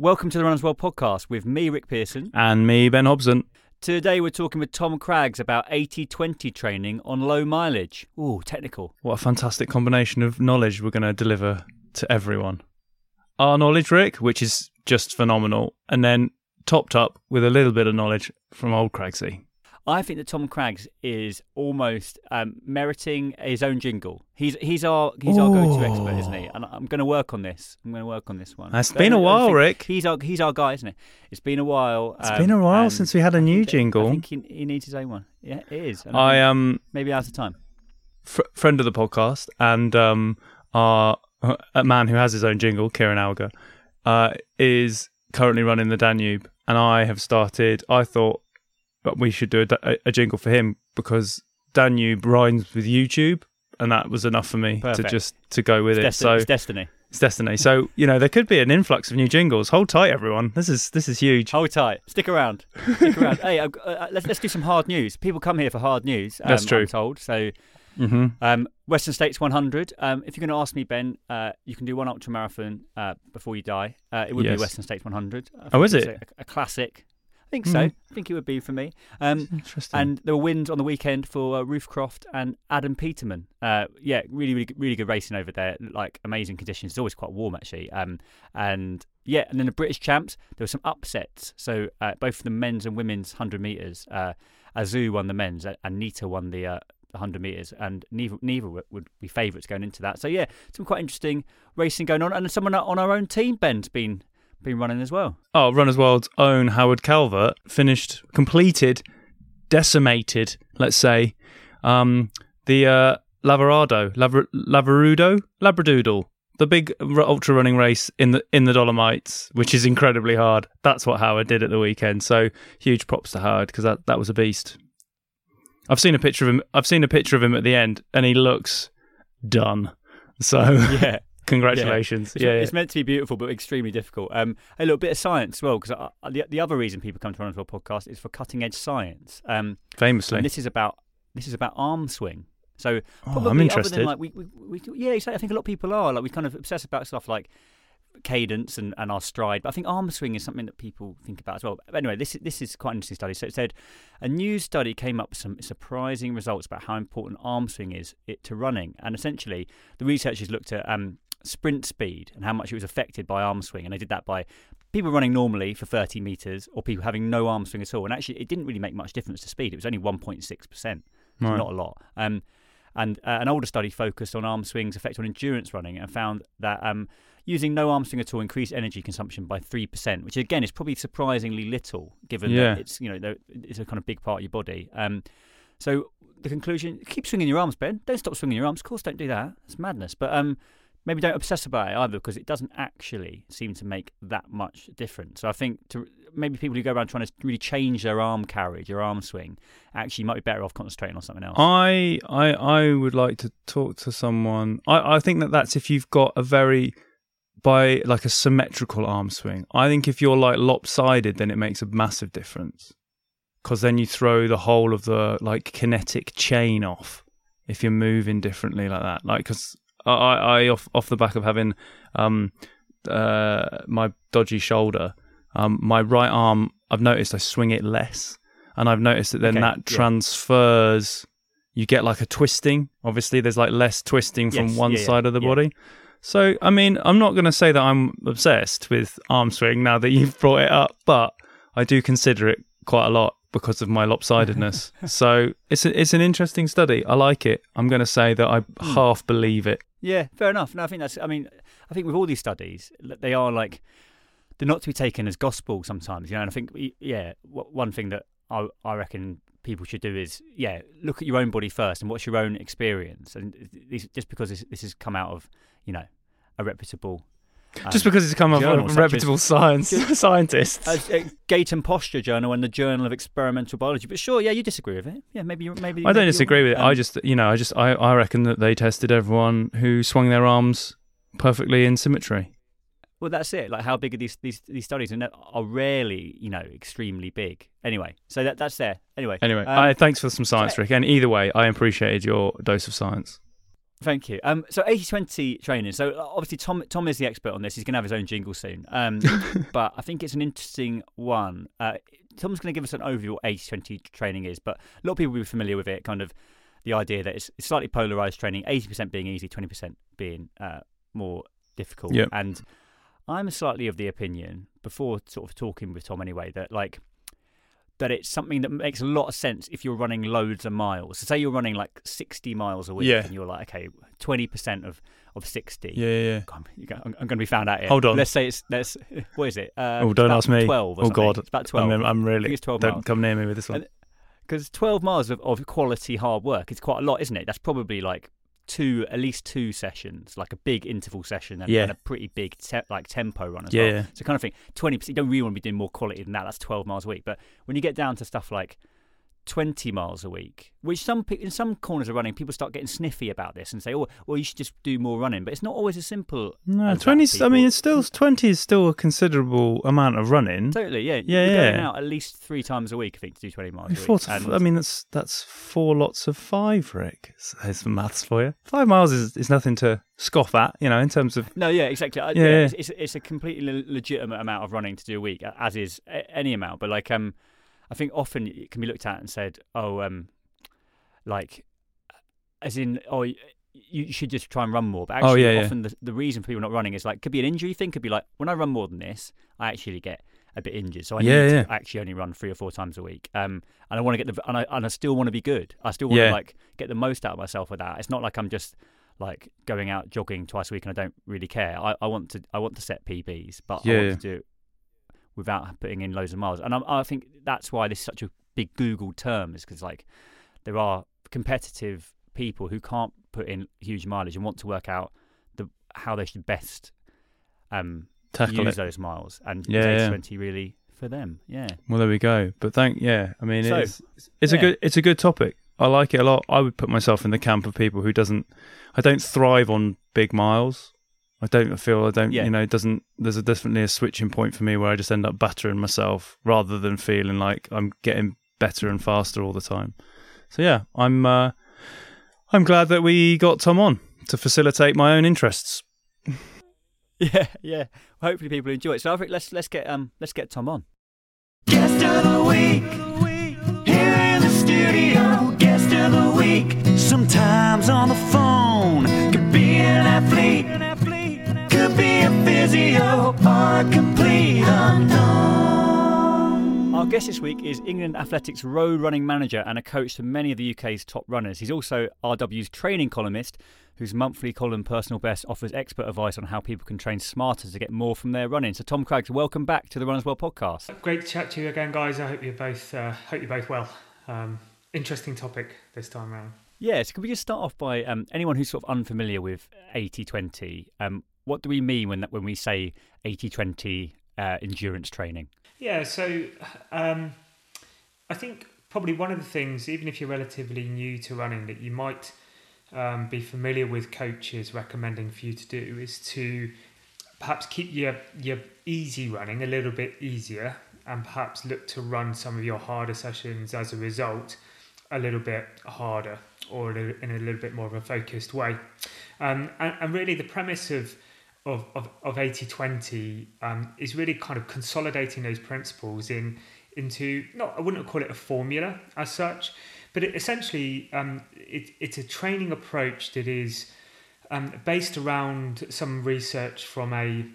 Welcome to the Runners World podcast with me, Rick Pearson. And me, Ben Hobson. Today we're talking with Tom Craggs about 80 20 training on low mileage. Ooh, technical. What a fantastic combination of knowledge we're going to deliver to everyone. Our knowledge, Rick, which is just phenomenal, and then topped up with a little bit of knowledge from old Craigsy. I think that Tom Craggs is almost um, meriting his own jingle. He's he's our he's our go-to expert, isn't he? And I'm going to work on this. I'm going to work on this one. It's been a while, Rick. He's our he's our guy, isn't it? It's been a while. It's um, been a while since we had a new I jingle. I think he, he needs his own one. Yeah, it is. And I um maybe out of time. fr- friend of the podcast and um our a man who has his own jingle, Kieran Alger, uh, is currently running the Danube, and I have started. I thought that we should do a, a jingle for him because Danube rhymes with YouTube, and that was enough for me Perfect. to just to go with It's, it. desti- so it's destiny. It's destiny. So you know there could be an influx of new jingles. Hold tight, everyone. This is this is huge. Hold tight. Stick around. Stick around. hey, I've uh, let's let's do some hard news. People come here for hard news. Um, That's true. I'm told. So, hmm um, Western States 100. Um, if you're going to ask me, Ben, uh, you can do one ultra marathon uh, before you die. Uh, it would Yes. be Western States 100. Oh, is it? A, a classic. I think so. Mhm. I think it would be for me. Um, Interesting. and there were wins on the weekend for uh, Ruth Croft and Adam Peterman. Uh, yeah, really, really, good- really good racing over there. Like amazing conditions. It's always quite warm actually. Um, and yeah, and then the British champs. There were some upsets. So uh, both the men's and women's hundred meters. Uh, Azu won the men's, and Neita won the. Uh, 100 meters and neither neither would- would be favourites going into that so yeah some quite interesting racing going on and someone on our own team ben's been been running as well oh, Runners World's own Howard Calvert finished, completed, decimated, let's say, um, the uh, Lavarado, Lavar- Lavarudo, Labradoodle, the big r- ultra running race in the in the Dolomites, which is incredibly hard. That's what Howard did at the weekend. So huge props to Howard because that, that was a beast. I've seen a picture of him. I've seen a picture of him at the end, and he looks done. So yeah congratulations. It's, Yeah, yeah. it's meant to be beautiful, but extremely difficult. Um, a little bit of science as well, because the, the other reason people come to Runners World podcast is for cutting edge science. Um, famously. and this is about this is about arm swing. So Oh, I'm other interested. than like we, we, we yeah, exactly. I think a lot of people are like we kind of obsess about stuff like cadence and, and our stride, but I think arm swing is something that people think about as well. But anyway, this is this is quite an interesting study. So it said a new study came up with some surprising results about how important arm swing is it to running, and essentially the researchers looked at um, sprint speed and how much it was affected by arm swing, and they did that by people running normally for 30 meters or people having no arm swing at all. And actually, it didn't really make much difference to speed. It was only 1.6 percent, Right. not a lot. Um, and uh, an older study focused on arm swing's effect on endurance running and found that um, using no arm swing at all increased energy consumption by three percent, which again is probably surprisingly little given Yeah. that it's you know it's a kind of big part of your body. Um, so the conclusion: keep swinging your arms, Ben. Don't stop swinging your arms. Of course, don't do that. It's madness. But um, maybe don't obsess about it either because it doesn't actually seem to make that much difference. So I think to maybe people who go around trying to really change their arm carriage, their arm swing, actually might be better off concentrating on something else. I I I would like to talk to someone. I I think that that's if you've got a very by like a symmetrical arm swing. I think if you're like lopsided, then it makes a massive difference because then you throw the whole of the like kinetic chain off if you're moving differently like that. Like because I I off off the back of having um uh my dodgy shoulder, um my right arm I've noticed I swing it less, and I've noticed that then Okay, that yeah. transfers. You get like a twisting. Obviously, there's like less twisting from Yes, one yeah, yeah, side of the yeah. body. So, I mean, I'm not going to say that I'm obsessed with arm swing now that you've brought it up, but I do consider it quite a lot because of my lopsidedness. so, it's a, it's an interesting study. I like it. I'm going to say that I Hmm. half believe it. Yeah, fair enough. No, I think that's. I mean, I think with all these studies, they are like they're not to be taken as gospel sometimes. You know, and I think yeah, one thing that I I reckon people should do is yeah, look at your own body first and what's your own experience. And just because this, this has come out of you know a reputable. Um, Just because it's come up journal a such as- reputable science scientist. uh, Gait and Posture Journal and the Journal of Experimental Biology. But sure, yeah, you disagree with it. Yeah, maybe you maybe. I don't maybe disagree with it. right. I Um, just, you know, I just, I, I reckon that they tested everyone who swung their arms perfectly in symmetry. Well, that's it. Like, how big are these these these studies? And are rarely, you know, extremely big. Anyway, so that that's there. Anyway, Anyway, um, I, thanks for some science, Rick. And either way, I appreciated your dose of science. Thank you. Um, so 80-20 training. So uh, obviously, Tom Tom is the expert on this. He's going to have his own jingle soon. Um, but I think it's an interesting one. Uh, Tom's going to give us an overview of what 80-20 training is. But a lot of people will be familiar with it. Kind of the idea that it's, slightly polarized training. Eighty percent being easy, twenty percent being uh, more difficult. Yep. And I'm slightly of the opinion, before sort of talking with Tom anyway, that like that it's something that makes a lot of sense if you're running loads of miles. So say you're running like 60 miles a week, Yeah. and you're like, okay, 20% of of 60. Yeah, yeah, yeah. I'm, going to be found out here. Hold on. Let's say it's let's what is it? Uh, oh, don't ask me. 12. Or oh. God, it's about 12. I'm, I'm really. it's 12 don't miles. come near me with this one. Because 12 miles of, of quality hard work is quite a lot, isn't it? That's probably like two, at least two sessions, like a big interval session and, Yeah. and a pretty big te- like tempo run as Yeah, well. So kind of thing, 20%, you don't really want to be doing more quality than that. That's 12 miles a week. But when you get down to stuff like 20 miles a week, which some pe- in some corners of running, people start getting sniffy about this and say, oh, well, you should just do more running. But it's not always as simple. no, as that, twenty. I mean, it's still twenty is still a considerable amount of running. Totally, yeah. Yeah, You're going yeah. out at least three times a week, I think, to do 20 miles a Four to And- I mean, that's that's four lots of five, Rick. There's some maths for you. Five miles is, is nothing to scoff at, you know, in terms of. No, yeah, exactly. Yeah, yeah, yeah. It's, it's it's a completely legitimate amount of running to do a week, as is any amount. But like, um, I think often it can be looked at and said, oh, um, like, as in, oh, you should just try and run more. But Oh, actually, yeah, yeah. often the, the reason for people not running is like could be an injury thing. Could be like when I run more than this, I actually get a bit injured. So I Yeah, need yeah. to actually only run three or four times a week. Um, and I want to get the and I and I still want to be good. I still want Yeah. to like get the most out of myself with that. It's not like I'm just like going out jogging twice a week and I don't really care. I, I want to I want to set PBs, but I Yeah, want to do without putting in loads of miles. And I, I think that's why this is such a big Google term is because like there are competitive people who can't put in huge mileage and want to work out the how they should best um, Tackle use it. those miles and Yeah, yeah. 20 really for them. Yeah. Well, there we go. But thank, yeah. I mean, So, it's it's a good it's a good topic. I like it a lot. I would put myself in the camp of people who doesn't. I don't thrive on big miles. I don't feel I don't. Yeah. You know, it doesn't. There's a definitely a switching point for me where I just end up battering myself rather than feeling like I'm getting better and faster all the time. So yeah, I'm. Uh, I'm glad that we got Tom on to facilitate my own interests. Yeah, yeah. Hopefully people enjoy it. So I think let's let's get um let's get Tom on. Guest of the week. Here in the studio. Guest of the week. Sometimes on the phone. Could be an athlete. Could be a physio or complete unknown. Our guest this week is England Athletics road running manager and a coach to many of the UK's top runners. He's also RW's training columnist, whose monthly column Personal Best offers expert advice on how people can train smarter to get more from their running. So Tom Craggs, welcome back to the Runners World podcast. Great to chat to you again, guys. I hope you're both uh, hope you're both well. Um, interesting topic this time round. Yeah, so could we just start off by um, anyone who's sort of unfamiliar with 80-20, um, what do we mean when when we say 80-20 uh, endurance training? Yeah, so um, I think probably one of the things, even if you're relatively new to running, that you might um, be familiar with coaches recommending for you to do is to perhaps keep your your easy running a little bit easier, and perhaps look to run some of your harder sessions as a result a little bit harder or in a little bit more of a focused way. Um, and, and really, the premise of of, of, of 80-20 um, is really kind of consolidating those principles in into not I wouldn't call it a formula as such, but it essentially um, it, it's a training approach that is um, based around some research from a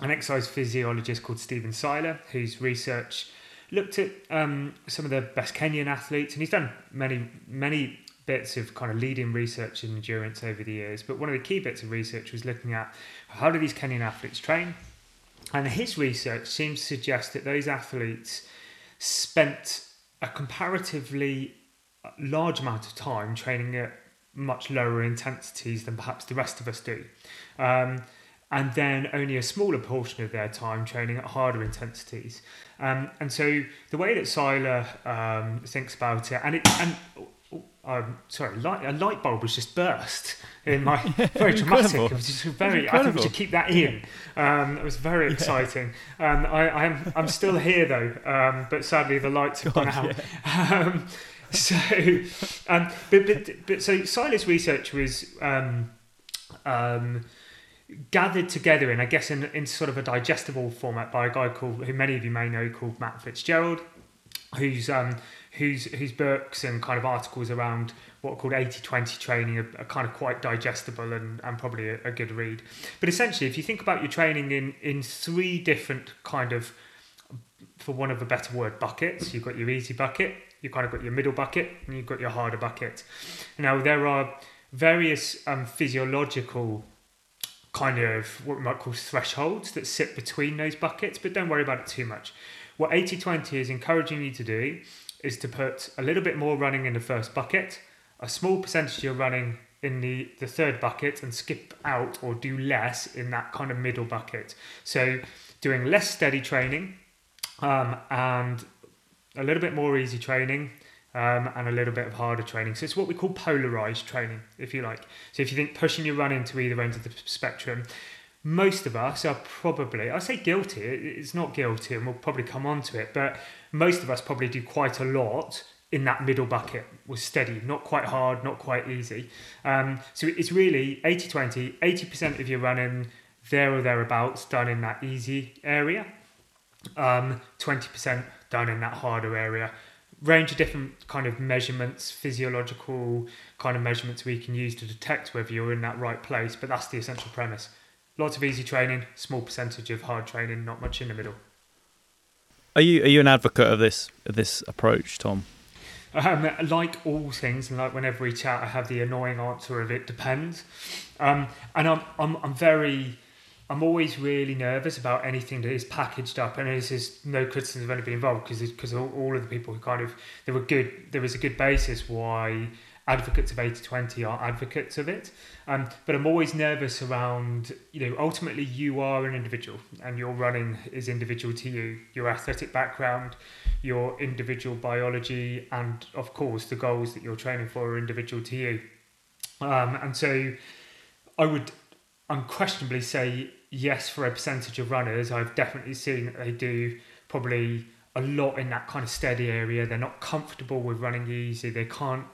an exercise physiologist called Stephen Seiler, whose research looked at um, some of the best Kenyan athletes, and he's done many many bits of kind of leading research in endurance over the years. But one of the key bits of research was looking at how do these Kenyan athletes train, and his research seems to suggest that those athletes spent a comparatively large amount of time training at much lower intensities than perhaps the rest of us do. Um, and then only a smaller portion of their time training at harder intensities. Um, and so the way that Seiler um, thinks about it, and it, and um, sorry, light, a light bulb was just burst in my very dramatic. It was just very. Incredible. I think we should keep that in. Um, it was very exciting. Um, I, I'm I'm still here though, um, but sadly the lights have God, gone out. Yeah. Um, so, um, but, but but so Seiler's research was um, um, gathered together in, I guess, in, in sort of a digestible format by a guy called, who many of you may know, called Matt Fitzgerald, who's um, whose whose books and kind of articles around what are called 80-20 training are, are, kind of quite digestible and, and probably a, a, good read. But essentially, if you think about your training in in three different kind of, for one of a better word, buckets, you've got your easy bucket, you've kind of got your middle bucket, and you've got your harder bucket. Now there are various um, physiological kind of what we might call thresholds that sit between those buckets, but don't worry about it too much. What 80 20 is encouraging you to do is to put a little bit more running in the first bucket, a small percentage you're running in the, the third bucket, and skip out or do less in that kind of middle bucket. So, doing less steady training um, and a little bit more easy training. Um, and a little bit of harder training. So it's what we call polarized training, if you like. So if you think pushing your running to either end of the spectrum, most of us are probably, I say guilty, it's not guilty, and we'll probably come on to it, but most of us probably do quite a lot in that middle bucket was steady, not quite hard, not quite easy. Um, so it's really 80 20, 80% of your running there or thereabouts done in that easy area, um, 20% done in that harder area. Range of different kind of measurements, physiological kind of measurements we can use to detect whether you're in that right place, but that's the essential premise. Lots of easy training, small percentage of hard training, not much in the middle. Are you are you an advocate of this of this approach, Tom? Um, like all things, and like whenever we chat, I have the annoying answer of it depends. Um, and I'm, I'm I'm very I'm always really nervous about anything that is packaged up, and this is no criticism of anybody involved because because all, all of the people who kind of there were good there was a good basis why advocates of 80-20 are advocates of it. Um, but I'm always nervous around, you know, ultimately you are an individual and your running is individual to you, your athletic background, your individual biology, and of course the goals that you're training for are individual to you. Um, and so I would unquestionably say yes for a percentage of runners. I've definitely seen that they do probably a lot in that kind of steady area. They're not comfortable with running easy. They can't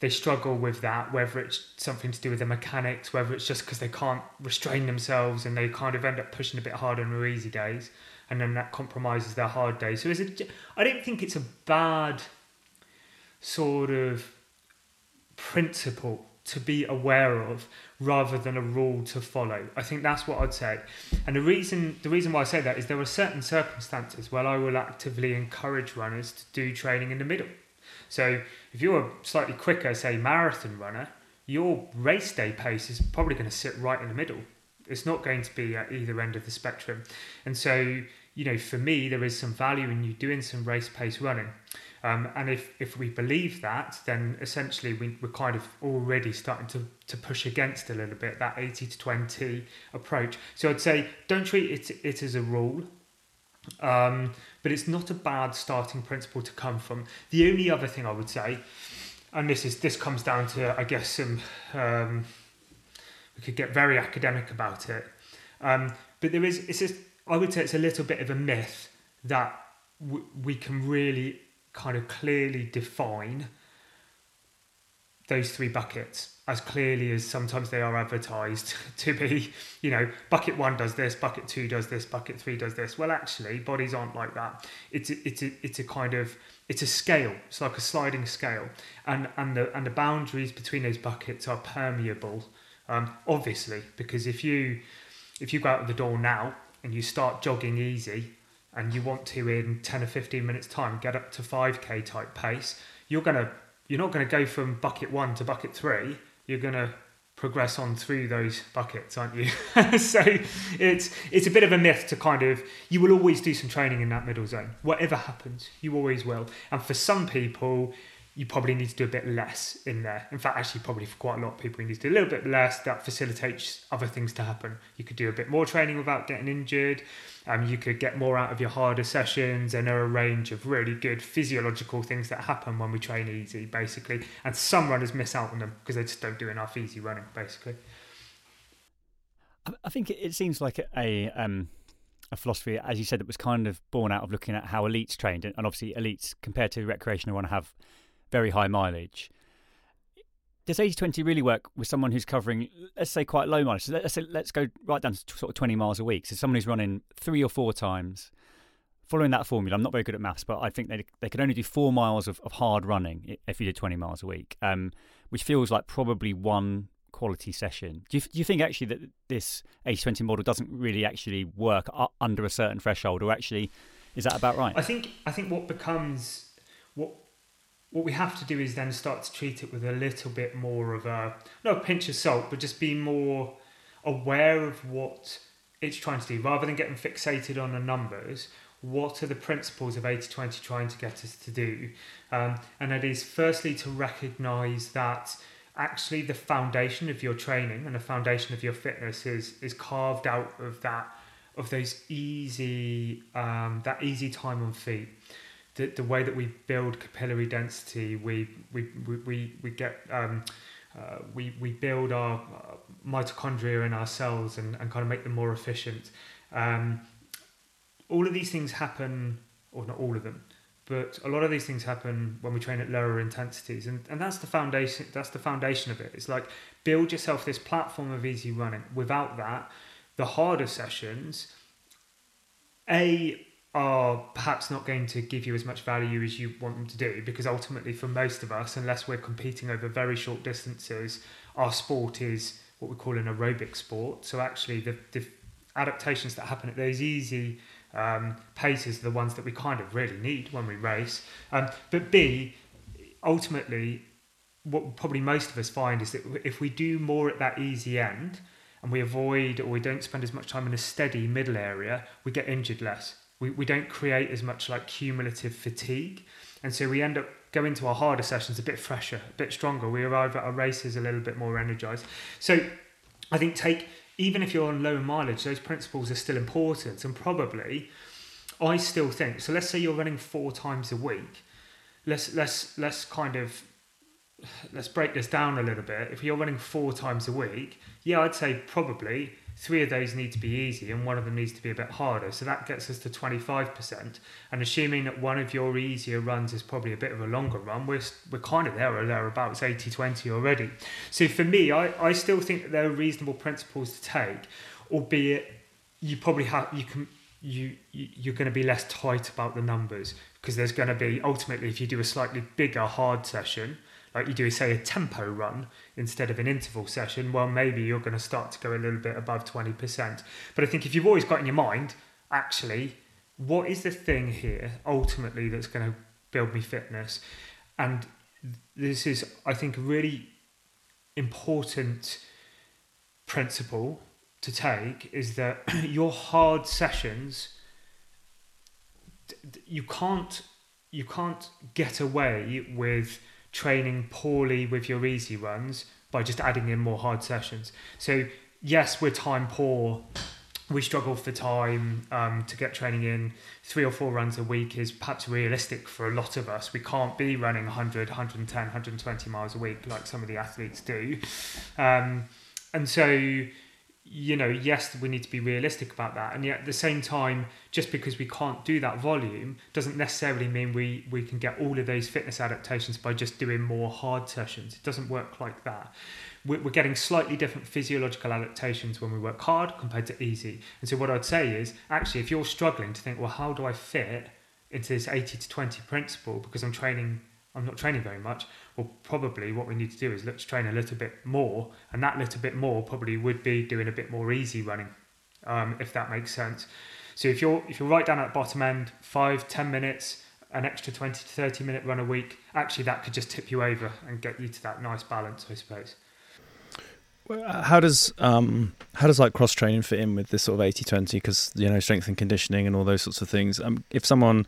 they struggle with that, whether it's something to do with the mechanics, whether it's just because they can't restrain themselves and they kind of end up pushing a bit harder on their easy days, and then that compromises their hard days. So, is it? I don't think it's a bad sort of principle to be aware of rather than a rule to follow. I think that's what I'd say. And the reason the reason why I say that is there are certain circumstances where I will actively encourage runners to do training in the middle. So if you're a slightly quicker, say, marathon runner, your race day pace is probably going to sit right in the middle. It's not going to be at either end of the spectrum. And so, you know, for me, there is some value in you doing some race pace running. Um, and if, if we believe that, then essentially we, we're kind of already starting to, to push against a little bit that 80 to 20 approach. So I'd say don't treat it, it as a rule. Um, but it's not a bad starting principle to come from. The only other thing I would say, and this is this comes down to I guess some um, we could get very academic about it, um, but there is it's just I would say it's a little bit of a myth that w- we can really kind of clearly define those three buckets as clearly as sometimes they are advertised to be. You know bucket one does this bucket two does this bucket three does this. Well actually bodies aren't like that. It's a, it's a, it's a kind of it's a scale. It's like a sliding scale. And and the and the boundaries between those buckets are permeable um, obviously because if you if you go out the door now and you start jogging easy and you want to in 10 or 15 minutes time get up to 5k type pace you're going to you're not going to go from bucket 1 to bucket 3 you're going to progress on through those buckets aren't you? So it's it's a bit of a myth to kind of you will always do some training in that middle zone. Whatever happens you always will. And for some people you probably need to do a bit less in there. In fact, actually, probably for quite a lot of people, you need to do a little bit less. That facilitates other things to happen. You could do a bit more training without getting injured. Um, you could get more out of your harder sessions, and there are a range of really good physiological things that happen when we train easy, basically. And some runners miss out on them because they just don't do enough easy running, basically. I think it seems like a um, a philosophy, as you said, that was kind of born out of looking at how elites trained, and obviously elites compared to recreational want to have very high mileage. Does 80 20 really work with someone who's covering, let's say, quite low mileage? So let's, say, let's go right down to sort of 20 miles a week. So someone who's running three or four times, following that formula. I'm not very good at maths, but I think they, they could only do four miles of, of hard running if you did 20 miles a week, um, which feels like probably one quality session. Do you, do you think actually that this 80 20 model doesn't really actually work under a certain threshold, or actually is that about right? I think I think what becomes what what we have to do is then start to treat it with a little bit more of a not a pinch of salt, but just be more aware of what it's trying to do rather than getting fixated on the numbers. What are the principles of 80 20 trying to get us to do? Um, and that is firstly to recognize that actually the foundation of your training and the foundation of your fitness is is carved out of that of those easy um, that easy time on feet the, the way that we build capillary density, we we we, we, we get um, uh, we we build our mitochondria in our cells and, and kind of make them more efficient. Um, all of these things happen, or not all of them, but a lot of these things happen when we train at lower intensities, and, and that's the foundation. That's the foundation of it. It's like build yourself this platform of easy running. Without that, the harder sessions, a are perhaps not going to give you as much value as you want them to do because ultimately for most of us unless we're competing over very short distances our sport is what we call an aerobic sport. So actually the, the adaptations that happen at those easy um, paces are the ones that we kind of really need when we race. Um, but b ultimately what probably most of us find is that if we do more at that easy end and we avoid or we don't spend as much time in a steady middle area we get injured less we, we don't create as much like cumulative fatigue. And so we end up going to our harder sessions a bit fresher, a bit stronger. We arrive at our races a little bit more energized. So I think take, even if you're on low mileage, those principles are still important. And probably, I still think, so let's say you're running four times a week. Let's, let's, let's kind of let's break this down a little bit. If you're running four times a week, yeah, I'd say probably three of those need to be easy and one of them needs to be a bit harder. So that gets us to 25%. And assuming that one of your easier runs is probably a bit of a longer run, we're, we're kind of there or thereabouts 80 20 already. So for me, I, I still think that there are reasonable principles to take, albeit you probably have, you can, you, you're going to be less tight about the numbers because there's going to be ultimately if you do a slightly bigger hard session like you do say a tempo run instead of an interval session, well, maybe you're going to start to go a little bit above 20%. But I think if you've always got in your mind, actually, what is the thing here ultimately that's going to build me fitness? And this is, I think, a really important principle to take is that your hard sessions you can't you can't get away with training poorly with your easy runs by just adding in more hard sessions. So yes, we're time poor we struggle for time um, to get training in. Three or four runs a week is perhaps realistic for a lot of us. We can't be running 100, 110, 120 miles a week like some of the athletes do. Um, and so, you know, yes, we need to be realistic about that. And yet at the same time, just because we can't do that volume doesn't necessarily mean we, we can get all of those fitness adaptations by just doing more hard sessions. It doesn't work like that we're getting slightly different physiological adaptations when we work hard compared to easy. And so, what I'd say is actually, if you're struggling to think, well, how do I fit into this 80 to 20 principle because I'm training, I'm not training very much, well, probably what we need to do is let's train a little bit more. And that little bit more probably would be doing a bit more easy running, um, if that makes sense. So, if you're, if you're right down at the bottom end, five ten minutes, an extra 20 to 30 minute run a week, actually, that could just tip you over and get you to that nice balance, I suppose. How does um, how does like cross training fit in with this sort of 80-20? Because you know strength and conditioning and all those sorts of things. Um, if someone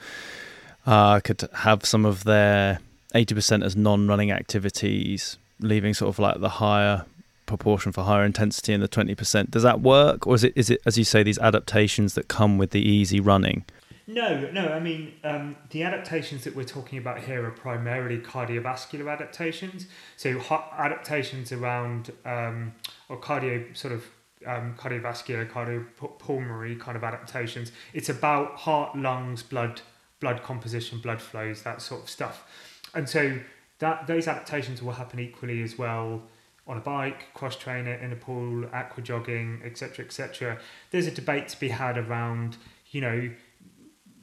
uh, could have some of their eighty percent as non-running activities, leaving sort of like the higher proportion for higher intensity and the twenty percent, does that work, or is it is it as you say these adaptations that come with the easy running? No, no. I mean, um, the adaptations that we're talking about here are primarily cardiovascular adaptations. So adaptations around um, or cardio sort of um, cardiovascular, cardiopulmonary kind of adaptations. It's about heart, lungs, blood, blood composition, blood flows, that sort of stuff. And so that those adaptations will happen equally as well on a bike, cross trainer, in a pool, aqua jogging, etc., etc. There's a debate to be had around, you know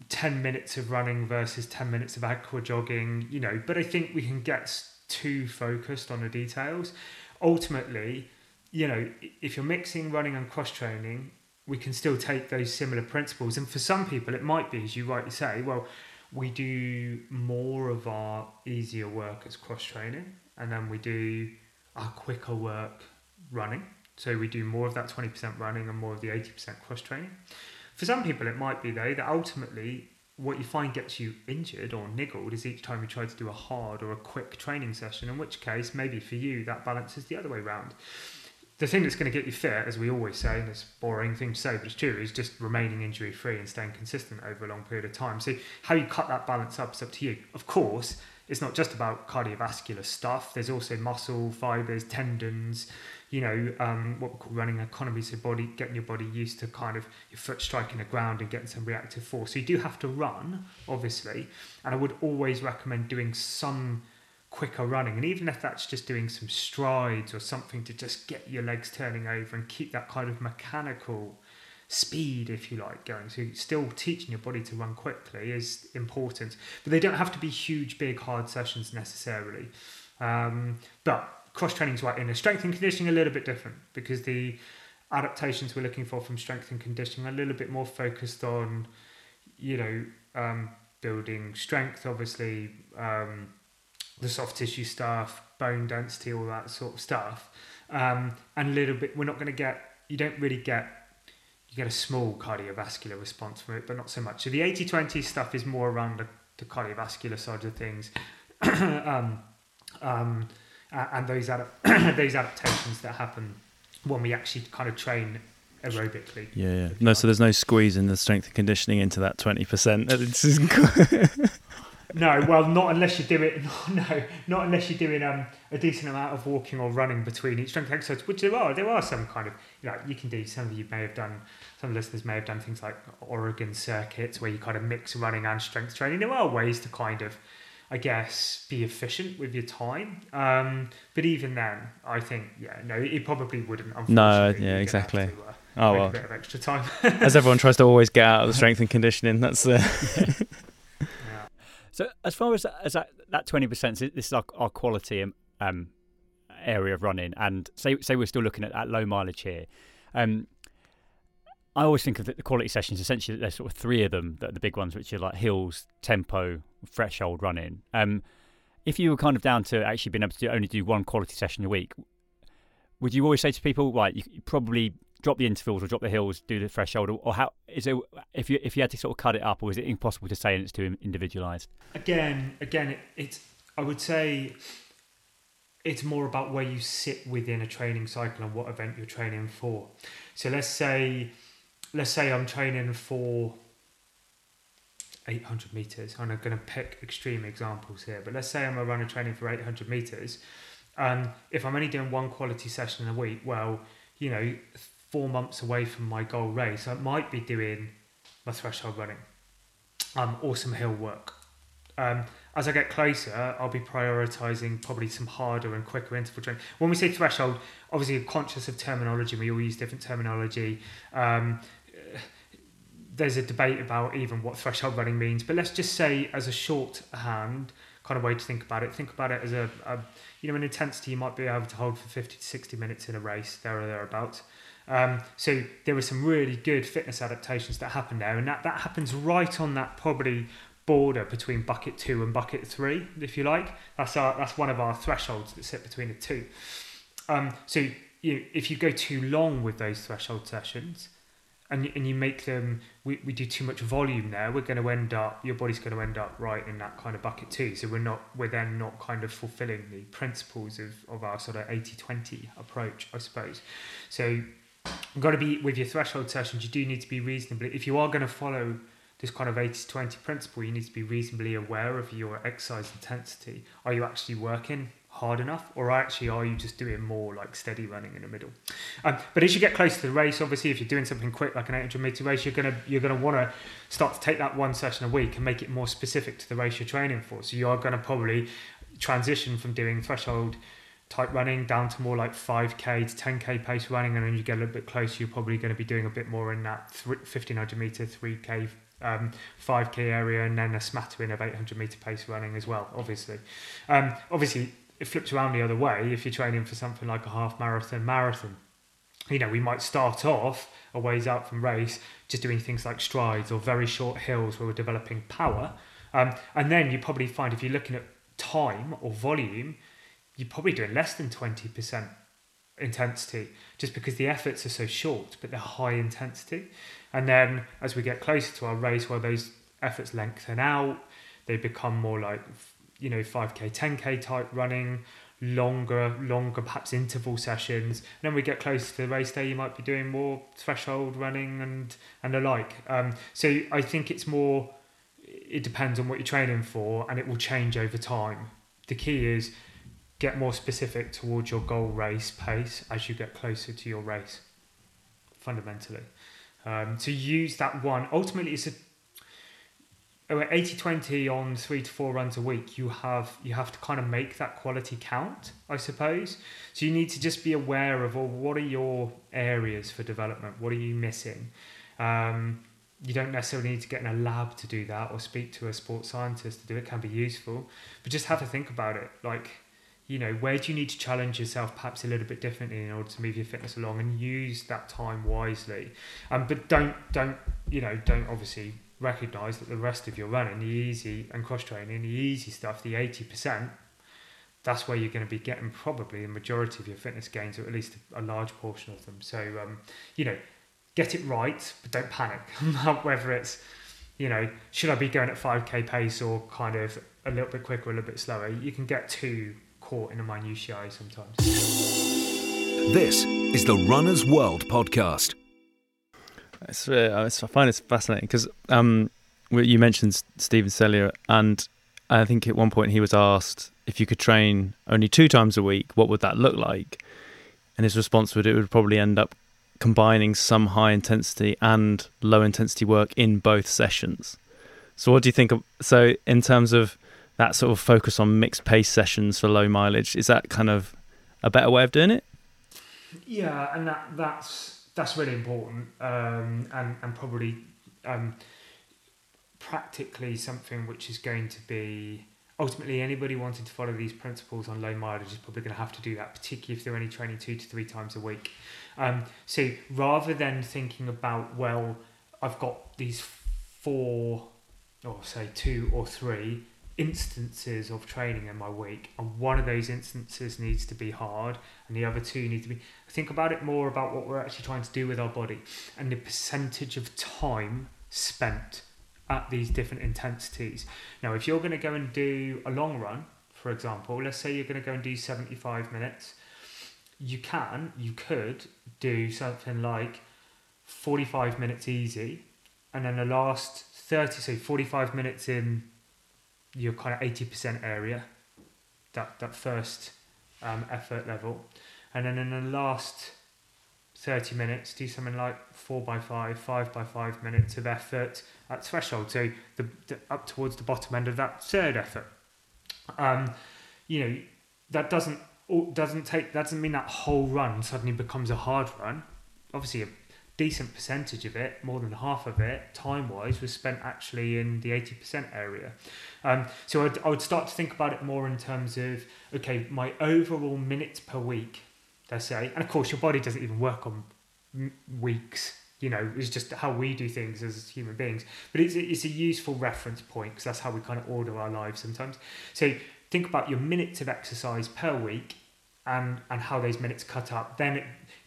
10 minutes of running versus 10 minutes of aqua jogging, you know, but I think we can get too focused on the details. Ultimately, you know, if you're mixing running and cross training, we can still take those similar principles. And for some people, it might be, as you rightly say, well, we do more of our easier work as cross training, and then we do our quicker work running. So we do more of that 20% running and more of the 80% cross training. For some people, it might be though that ultimately what you find gets you injured or niggled is each time you try to do a hard or a quick training session, in which case, maybe for you, that balance is the other way around. The thing that's going to get you fit, as we always say, and it's a boring thing to say, but it's true, is just remaining injury free and staying consistent over a long period of time. So, how you cut that balance up is up to you. Of course, it's not just about cardiovascular stuff, there's also muscle, fibers, tendons, you know, um, what we call running economy, so body getting your body used to kind of your foot striking the ground and getting some reactive force. So you do have to run, obviously, and I would always recommend doing some quicker running, and even if that's just doing some strides or something to just get your legs turning over and keep that kind of mechanical speed, if you like, going. So still teaching your body to run quickly is important, but they don't have to be huge, big, hard sessions necessarily. Um, but cross training is to in strength and conditioning a little bit different because the adaptations we're looking for from strength and conditioning are a little bit more focused on you know um, building strength obviously um, the soft tissue stuff bone density all that sort of stuff um, and a little bit we're not going to get you don't really get you get a small cardiovascular response from it but not so much so the 80-20 stuff is more around the, the cardiovascular side of things um, um, and those adap- those adaptations that happen when we actually kind of train aerobically. Yeah, yeah. No, so there's no squeezing the strength and conditioning into that twenty percent. no, well, not unless you do it. No, not unless you're doing um, a decent amount of walking or running between each strength exercise, which there are. There are some kind of, you know, you can do. Some of you may have done. Some listeners may have done things like Oregon circuits where you kind of mix running and strength training. There are ways to kind of I guess, be efficient with your time. Um, but even then, I think, yeah, no, it probably wouldn't. No, yeah, exactly. To, uh, oh well, a bit of extra time. as everyone tries to always get out of the strength and conditioning, that's the. So as far as as that that twenty percent, this is our, our quality um, area of running, and say say we're still looking at, at low mileage here. Um, I always think of the quality sessions. Essentially, there's sort of three of them that are the big ones, which are like hills, tempo, threshold running. Um, if you were kind of down to actually being able to do, only do one quality session a week, would you always say to people, right, you, you probably drop the intervals or drop the hills, do the threshold, or, how is it? If you if you had to sort of cut it up, or is it impossible to say and it's too individualized? Again, again, it, it's I would say it's more about where you sit within a training cycle and what event you're training for. So let's say let's say I'm training for 800 meters, and I'm going to pick extreme examples here, but let's say I'm a runner training for 800 meters. Um, if I'm only doing one quality session a week, well, you know, four months away from my goal race, I might be doing my threshold running um, or some hill work. Um, as I get closer, I'll be prioritizing probably some harder and quicker interval training. When we say threshold, obviously, you're conscious of terminology, we all use different terminology. Um, there's a debate about even what threshold running means, but let's just say, as a shorthand kind of way to think about it, think about it as a, a you know, an intensity you might be able to hold for 50 to 60 minutes in a race, there or thereabouts. Um, so there were some really good fitness adaptations that happened there, and that, that happens right on that probably border between bucket two and bucket three, if you like. That's our that's one of our thresholds that sit between the two. Um, so you, if you go too long with those threshold sessions, and and you make them, we, we do too much volume there, we're going to end up your body's going to end up right in that kind of bucket too. So we're not we're then not kind of fulfilling the principles of of our sort of 80-20 approach, I suppose. So got to be with your threshold sessions. You do need to be reasonably if you are going to follow this kind of 80 20 principle, you need to be reasonably aware of your exercise intensity. Are you actually working hard enough, or actually are you just doing more like steady running in the middle? Um, but as you get closer to the race, obviously, if you're doing something quick like an 800 meter race, you're gonna you're gonna want to start to take that one session a week and make it more specific to the race you're training for. So you are to probably transition from doing threshold type running down to more like 5k to 10k pace running and then you get a little bit closer you're probably going to be doing a bit more in that 1500 meter 3k um, 5k area and then a smattering of 800 meter pace running as well obviously. Um, obviously it flips around the other way if you're training for something like a half marathon marathon. You know we might start off a ways out from race just doing things like strides or very short hills where we're developing power. Um, and then you probably find if you're looking at time or volume you're probably doing less than 20% intensity just because the efforts are so short but they're high intensity and then as we get closer to our race, where those efforts lengthen out, they become more like, you know, 5K, 10K type running, longer, longer perhaps interval sessions. And then we get closer to the race day, you might be doing more threshold running and, and the like. Um, so I think it's more, it depends on what you're training for and it will change over time. The key is get more specific towards your goal race pace as you get closer to your race, fundamentally. Um, to use that one, ultimately, it's a 80-20 on three to four runs a week. You have you have to kind of make that quality count, I suppose. So you need to just be aware of well, what are your areas for development. What are you missing? Um, you don't necessarily need to get in a lab to do that or speak to a sports scientist to do it. it can be useful, but just have to think about it. Like you know, where do you need to challenge yourself perhaps a little bit differently in order to move your fitness along and use that time wisely. Um, but don't don't you know don't obviously recognise that the rest of your running, the easy and cross training, the easy stuff, the eighty percent, that's where you're going to be getting probably the majority of your fitness gains, or at least a large portion of them. So um, you know, get it right, but don't panic about whether it's you know should I be going at five k pace or kind of a little bit quicker, a little bit slower. You can get too caught in a minutiae sometimes. This is the Runner's World podcast. It's, uh, it's, I find it fascinating because um, you mentioned Stephen Seiler, and I think at one point he was asked if you could train only two times a week, what would that look like? And his response would it would probably end up combining some high intensity and low intensity work in both sessions. So, what do you think? Of, so, in terms of that sort of focus on mixed pace sessions for low mileage is that kind of a better way of doing it? Yeah and that that's that's really important um, and and probably um, practically something which is going to be ultimately anybody wanting to follow these principles on low mileage is probably going to have to do that particularly if they're only training two to three times a week. Um, so rather than thinking about well i've got these four or say two or three instances of training in my week and one of those instances needs to be hard and the other two need to be think about it more about what we're actually trying to do with our body and the percentage of time spent at these different intensities. Now if you're going to go and do a long run for example let's say you're going to go and do 75 minutes you can you could do something like 45 minutes easy, and then the last 30, so 45 minutes in your kind of 80% area, that, that first um, effort level. And then in the last 30 minutes, do something like four by five, five by five minutes of effort at threshold. So the, the up towards the bottom end of that third effort. Um, you know, that doesn't doesn't take that doesn't mean that whole run suddenly becomes a hard run. Obviously, decent percentage of it, more than half of it, time wise, was spent actually in the eighty percent area. Um, so I'd, I would start to think about it more in terms of okay, my overall minutes per week, let's say, and of course your body doesn't even work on weeks. You know, it's just how we do things as human beings. But it's, it's a useful reference point because that's how we kind of order our lives sometimes. So think about your minutes of exercise per week and and how those minutes cut up then it,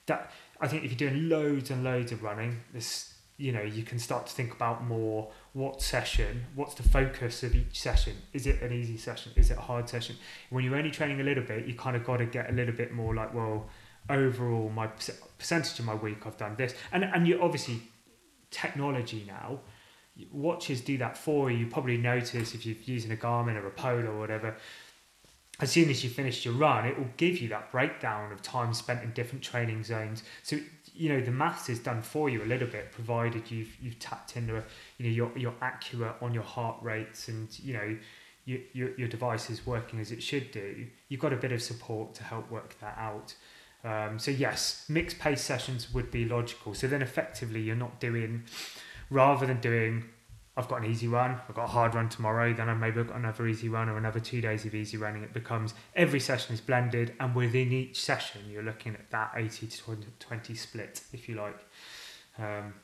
that i think if you're doing loads and loads of running this you know you can start to think about more what session what's the focus of each session? Is it an easy session? Is it a hard session? When you're only training a little bit you kind of got to get a little bit more like well overall my percentage of my week i've done this. And and you obviously technology now watches do that for you. You probably notice if you're using a Garmin or a Polar or whatever, as soon as you finish your run, it will give you that breakdown of time spent in different training zones. So you know the maths is done for you a little bit, provided you've you've tapped into you know you're you're accurate on your heart rates and you know your, your your device is working as it should do. You've got a bit of support to help work that out. Um, so yes, mixed pace sessions would be logical. So then effectively you're not doing rather than doing I've got an easy run, I've got a hard run tomorrow, then I've maybe got another easy run or another two days of easy running. It becomes every session is blended, and within each session, you're looking at that 80 to 20 split, if you like. Um,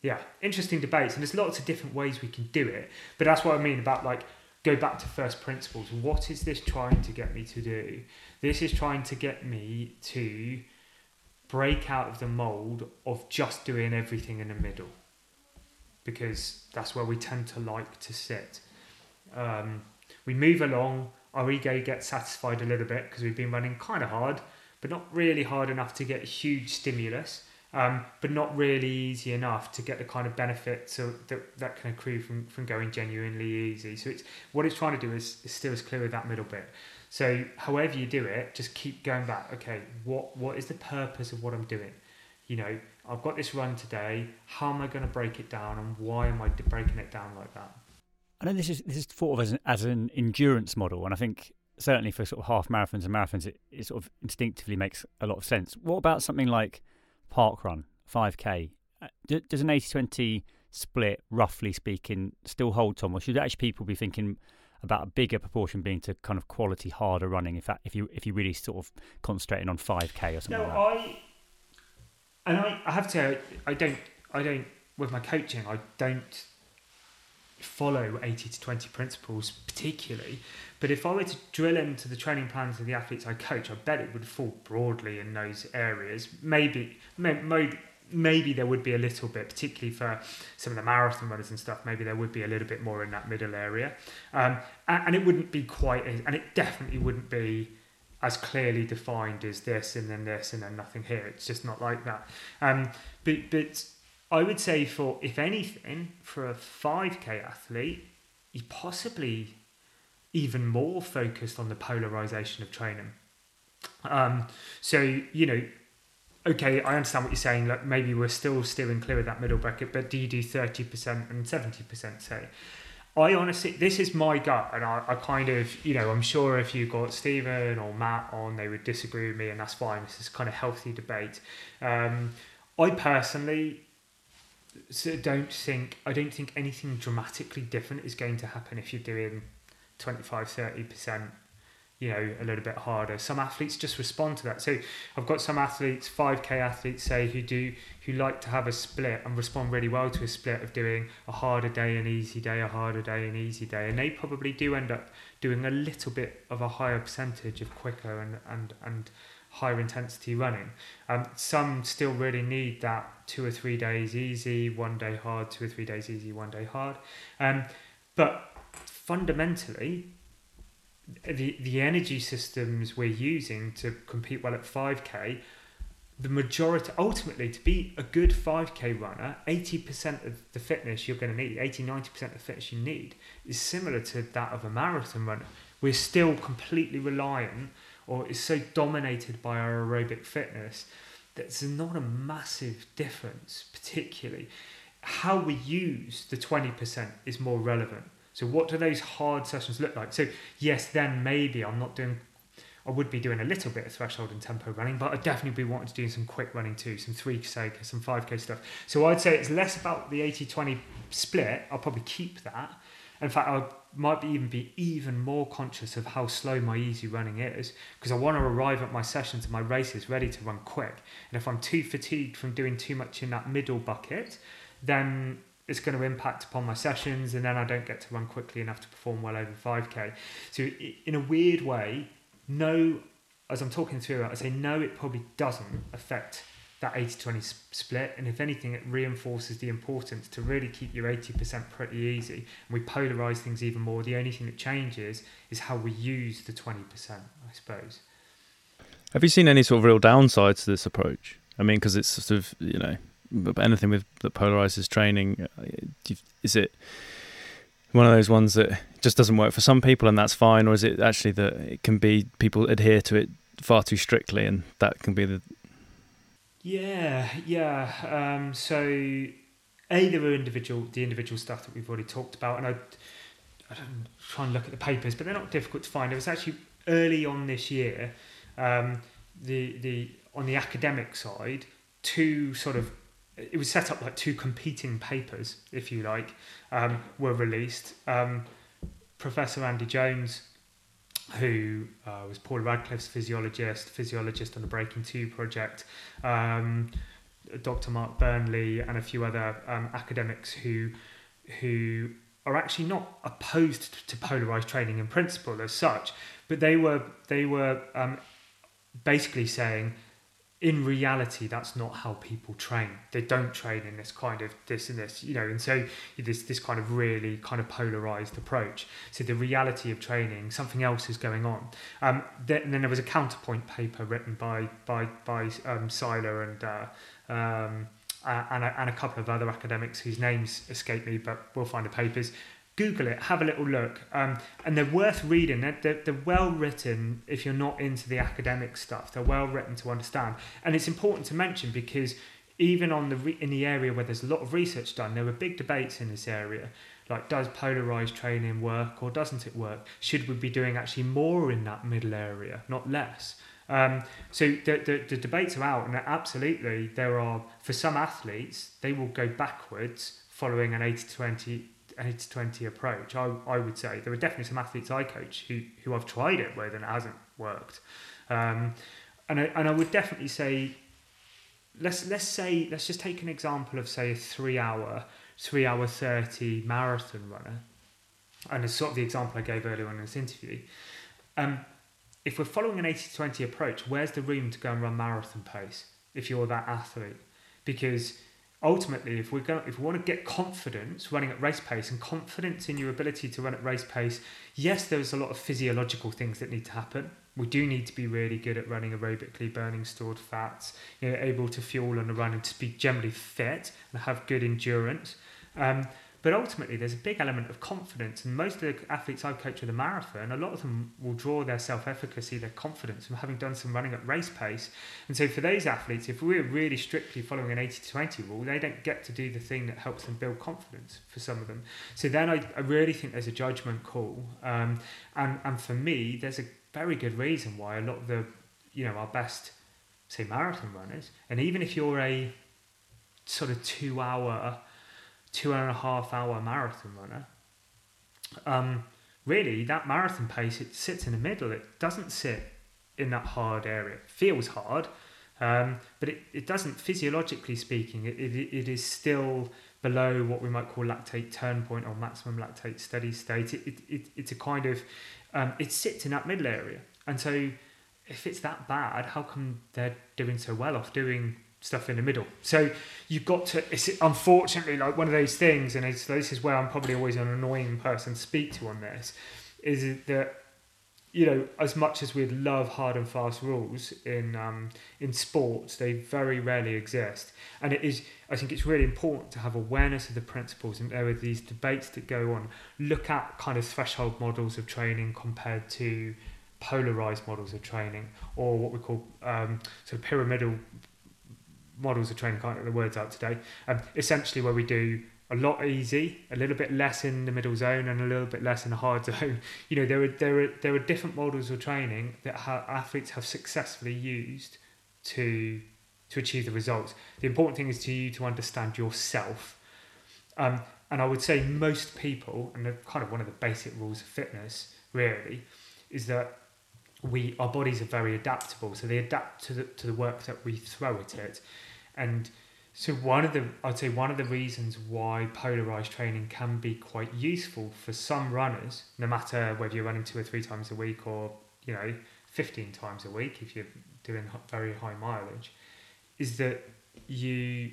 yeah, interesting debates, and there's lots of different ways we can do it. But that's what I mean about like go back to first principles. What is this trying to get me to do? This is trying to get me to break out of the mold of just doing everything in the middle because that's where we tend to like to sit. Um, we move along, our ego gets satisfied a little bit because we've been running kind of hard, but not really hard enough to get a huge stimulus, um, but not really easy enough to get the kind of benefits that, that can accrue from, from going genuinely easy. So it's what it's trying to do is, is still as clear of that middle bit. So however you do it, just keep going back. Okay, what what is the purpose of what I'm doing? You know, I've got this run today. How am I going to break it down, and why am I breaking it down like that? I know this is this is thought of as an, as an endurance model, and I think certainly for sort of half marathons and marathons, it, it sort of instinctively makes a lot of sense. What about something like park run, five k? Uh, does an 80-20 split, roughly speaking, still hold, Tom, or should actually people be thinking about a bigger proportion being to kind of quality harder running? In fact, if you if you really sort of concentrating on five k or something. No, like I and I, I have to say, I don't, I don't, with my coaching, I don't follow 80 to 20 principles particularly. But if I were to drill into the training plans of the athletes I coach, I bet it would fall broadly in those areas. Maybe, maybe, maybe there would be a little bit, particularly for some of the marathon runners and stuff, maybe there would be a little bit more in that middle area. Um, and, and it wouldn't be quite, and it definitely wouldn't be as clearly defined as this and then this and then nothing here. It's just not like that. Um, but but I would say for if anything for a five k athlete, you possibly even more focused on the polarization of training. Um, so you know, okay, I understand what you're saying. Like maybe we're still steering clear of that middle bracket, but do you do thirty percent and seventy percent? Say, I honestly, this is my gut, and I, I kind of, you know, I'm sure if you got Stephen or Matt on, they would disagree with me, and that's fine. This is kind of healthy debate. Um, I personally don't think, I don't think anything dramatically different is going to happen if you're doing 25, 30 percent you know a little bit harder. Some athletes just respond to that. So i've got some athletes 5k athletes say who do who like to have a split and respond really well to a split of doing a harder day an easy day a harder day an easy day. And they probably do end up doing a little bit of a higher percentage of quicker and and and higher intensity running. Um, some still really need that two or three days easy one day hard two or three days easy one day hard. Um, but fundamentally the the energy systems we're using to compete well at 5k the majority, ultimately, to be a good 5k runner, 80% of the fitness you're going to need, 80 90% of the fitness you need, is similar to that of a marathon runner. We're still completely reliant, or is so dominated by our aerobic fitness that's not a massive difference, particularly. How we use the 20% is more relevant. So, what do those hard sessions look like? So, yes, then maybe I'm not doing I would be doing a little bit of threshold and tempo running, but I'd definitely be wanting to do some quick running too, some 3K, some 5K stuff. So I'd say it's less about the 80 20 split. I'll probably keep that. In fact, I might be even be even more conscious of how slow my easy running is because I want to arrive at my sessions and my races ready to run quick. And if I'm too fatigued from doing too much in that middle bucket, then it's going to impact upon my sessions and then I don't get to run quickly enough to perform well over 5k. So in a weird way, no, as I'm talking through it, I say no, it probably doesn't affect that 80 20 split. And if anything, it reinforces the importance to really keep your 80% pretty easy. And we polarize things even more. The only thing that changes is how we use the 20%, I suppose. Have you seen any sort of real downsides to this approach? I mean, because it's sort of, you know, anything with that polarizes training, uh, is it one of those ones that just doesn't work for some people and that's fine, or is it actually that it can be people adhere to it far too strictly and that can be the yeah yeah um, so a there are individual the individual stuff that we've already talked about and I, I don't try and look at the papers but they're not difficult to find. It was actually early on this year um, the the on the academic side two sort of it was set up like two competing papers, if you like, um, were released. Um, Professor Andy Jones, who uh, was Paula Radcliffe's physiologist, physiologist on the Breaking Two project, um, Dr. Mark Burnley, and a few other um, academics who who are actually not opposed to polarized training in principle as such, but they were they were um, basically saying in reality that's not how people train. They don't train in this kind of this and this you know and so this this kind of really kind of polarized approach. So the reality of training something else is going on. Um then, and then there was a counterpoint paper written by by by um, Seiler and uh, um and a, and a couple of other academics whose names escape me, but we'll find the papers, Google it, have a little look, um, and they're worth reading. They're, they're, they're, well written if you're not into the academic stuff. They're well written to understand, and it's important to mention because even on the re- in the area where there's a lot of research done, there were big debates in this area. Like, does polarized training work or doesn't it work? Should we be doing actually more in that middle area, not less? Um, so the, the, the debates are out, and absolutely there are for some athletes they will go backwards following an 80 20 80 20 approach. I, I would say there are definitely some athletes I coach who, who I've tried it with and it hasn't worked. Um, and, I, and I would definitely say, let's, let's say, let's just take an example of, say, a three hour, three hour 30 marathon runner. And it's sort of the example I gave earlier in this interview. Um, if we're following an 80 20 approach, where's the room to go and run marathon pace if you're that athlete? Because ultimately, if we're going, if we want to get confidence running at race pace and confidence in your ability to run at race pace, yes, there's a lot of physiological things that need to happen. We do need to be really good at running aerobically, burning stored fats, you know, able to fuel on the run and to be generally fit and have good endurance. Um, but ultimately, there's a big element of confidence, and most of the athletes I coach with a marathon, a lot of them will draw their self-efficacy, their confidence from having done some running at race pace. And so, for those athletes, if we're really strictly following an 80-20 rule, they don't get to do the thing that helps them build confidence. For some of them, so then I, I really think there's a judgment call, um, and and for me, there's a very good reason why a lot of the, you know, our best, say, marathon runners, and even if you're a sort of two-hour two and a half hour marathon runner, um, really that marathon pace it sits in the middle. It doesn't sit in that hard area. It feels hard, um, but it, it doesn't physiologically speaking. It, it, it is still below what we might call lactate turn point or maximum lactate steady state. It, it, it it's a kind of um, it sits in that middle area, and so if it's that bad, how come they're doing so well off doing stuff in the middle. So you've got to. It's unfortunately like one of those things, and this is where I'm probably always an annoying person to speak to on this. Is that you know, as much as we'd love hard and fast rules in um, in sports, they very rarely exist. And it is, I think, it's really important to have awareness of the principles. And there are these debates that go on. Look at kind of threshold models of training compared to polarized models of training, or what we call um, sort of pyramidal models of training. Can't get the words out today. Um, essentially, where we do a lot easy, a little bit less in the middle zone, and a little bit less in the hard zone. You know, there are there are there are different models of training that ha- athletes have successfully used to to achieve the results. The important thing is to you to understand yourself. Um, and I would say most people, and kind of one of the basic rules of fitness, really, is that we our bodies are very adaptable. So they adapt to the to the work that we throw at it, and so one of the I'd say one of the reasons why polarized training can be quite useful for some runners, no matter whether you're running two or three times a week or you know 15 times a week if you're doing very high mileage, is that you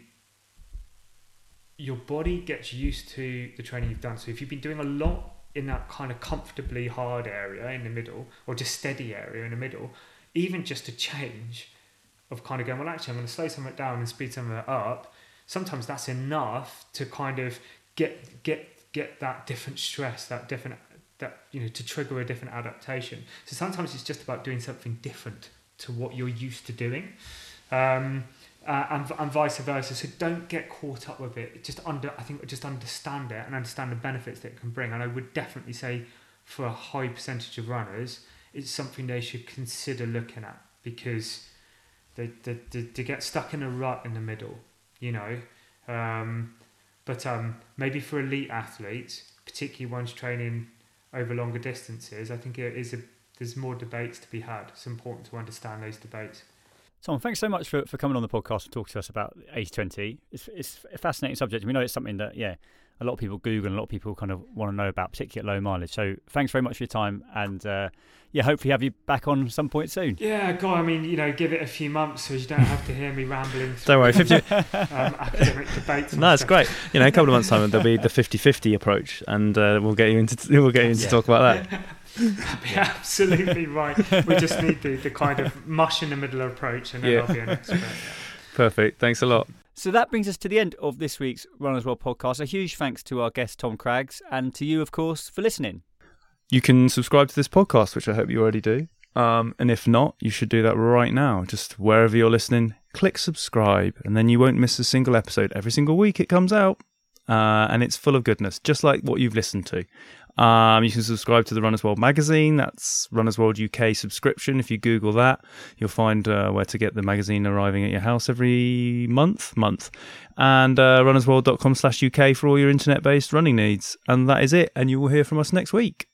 your body gets used to the training you've done. So if you've been doing a lot in that kind of comfortably hard area in the middle or just steady area in the middle, even just a change of kind of going, well, actually, I'm going to slow something down and speed something up. Sometimes that's enough to kind of get get get that different stress, that different that you know to trigger a different adaptation. So sometimes it's just about doing something different to what you're used to doing. Um, uh, and, and vice versa. So don't get caught up with it. Just under, I think, just understand it and understand the benefits that it can bring. And I would definitely say, for a high percentage of runners, it's something they should consider looking at because they, they, they, they get stuck in a rut in the middle, you know. Um, but um, maybe for elite athletes, particularly ones training over longer distances, I think it is a, there's more debates to be had. It's important to understand those debates. Tom, thanks so much for, for coming on the podcast and talking to us about 80-20. It's, it's a fascinating subject. We know it's something that, yeah, a lot of people Google and a lot of people kind of want to know about, particularly at low mileage. So thanks very much for your time. And uh, yeah, hopefully have you back on some point soon. Yeah, God, I mean, you know, give it a few months so you don't have to hear me rambling. Don't worry, 50... um, academic debates. No, it's great. You know, a couple of months' time there'll be the 50-50 approach, and uh, we'll get you into we'll get you into yeah. talk about that. yeah, absolutely right. We just need the, the kind of mush in the middle approach, and then yeah. I'll be an expert. Yeah. Perfect. Thanks a lot. So that brings us to the end of this week's Runners World podcast. A huge thanks to our guest Tom Craggs and to you, of course, for listening. You can subscribe to this podcast, which I hope you already do. Um, and if not, you should do that right now. Just wherever you're listening, click subscribe, and then you won't miss a single episode. Every single week it comes out, uh, and it's full of goodness, just like what you've listened to. Um, you can subscribe to the Runners World magazine. That's Runners World UK subscription. If you Google that, you'll find uh, where to get the magazine arriving at your house every month. Month, and uh, runnersworld.com/uk for all your internet-based running needs. And that is it. And you will hear from us next week.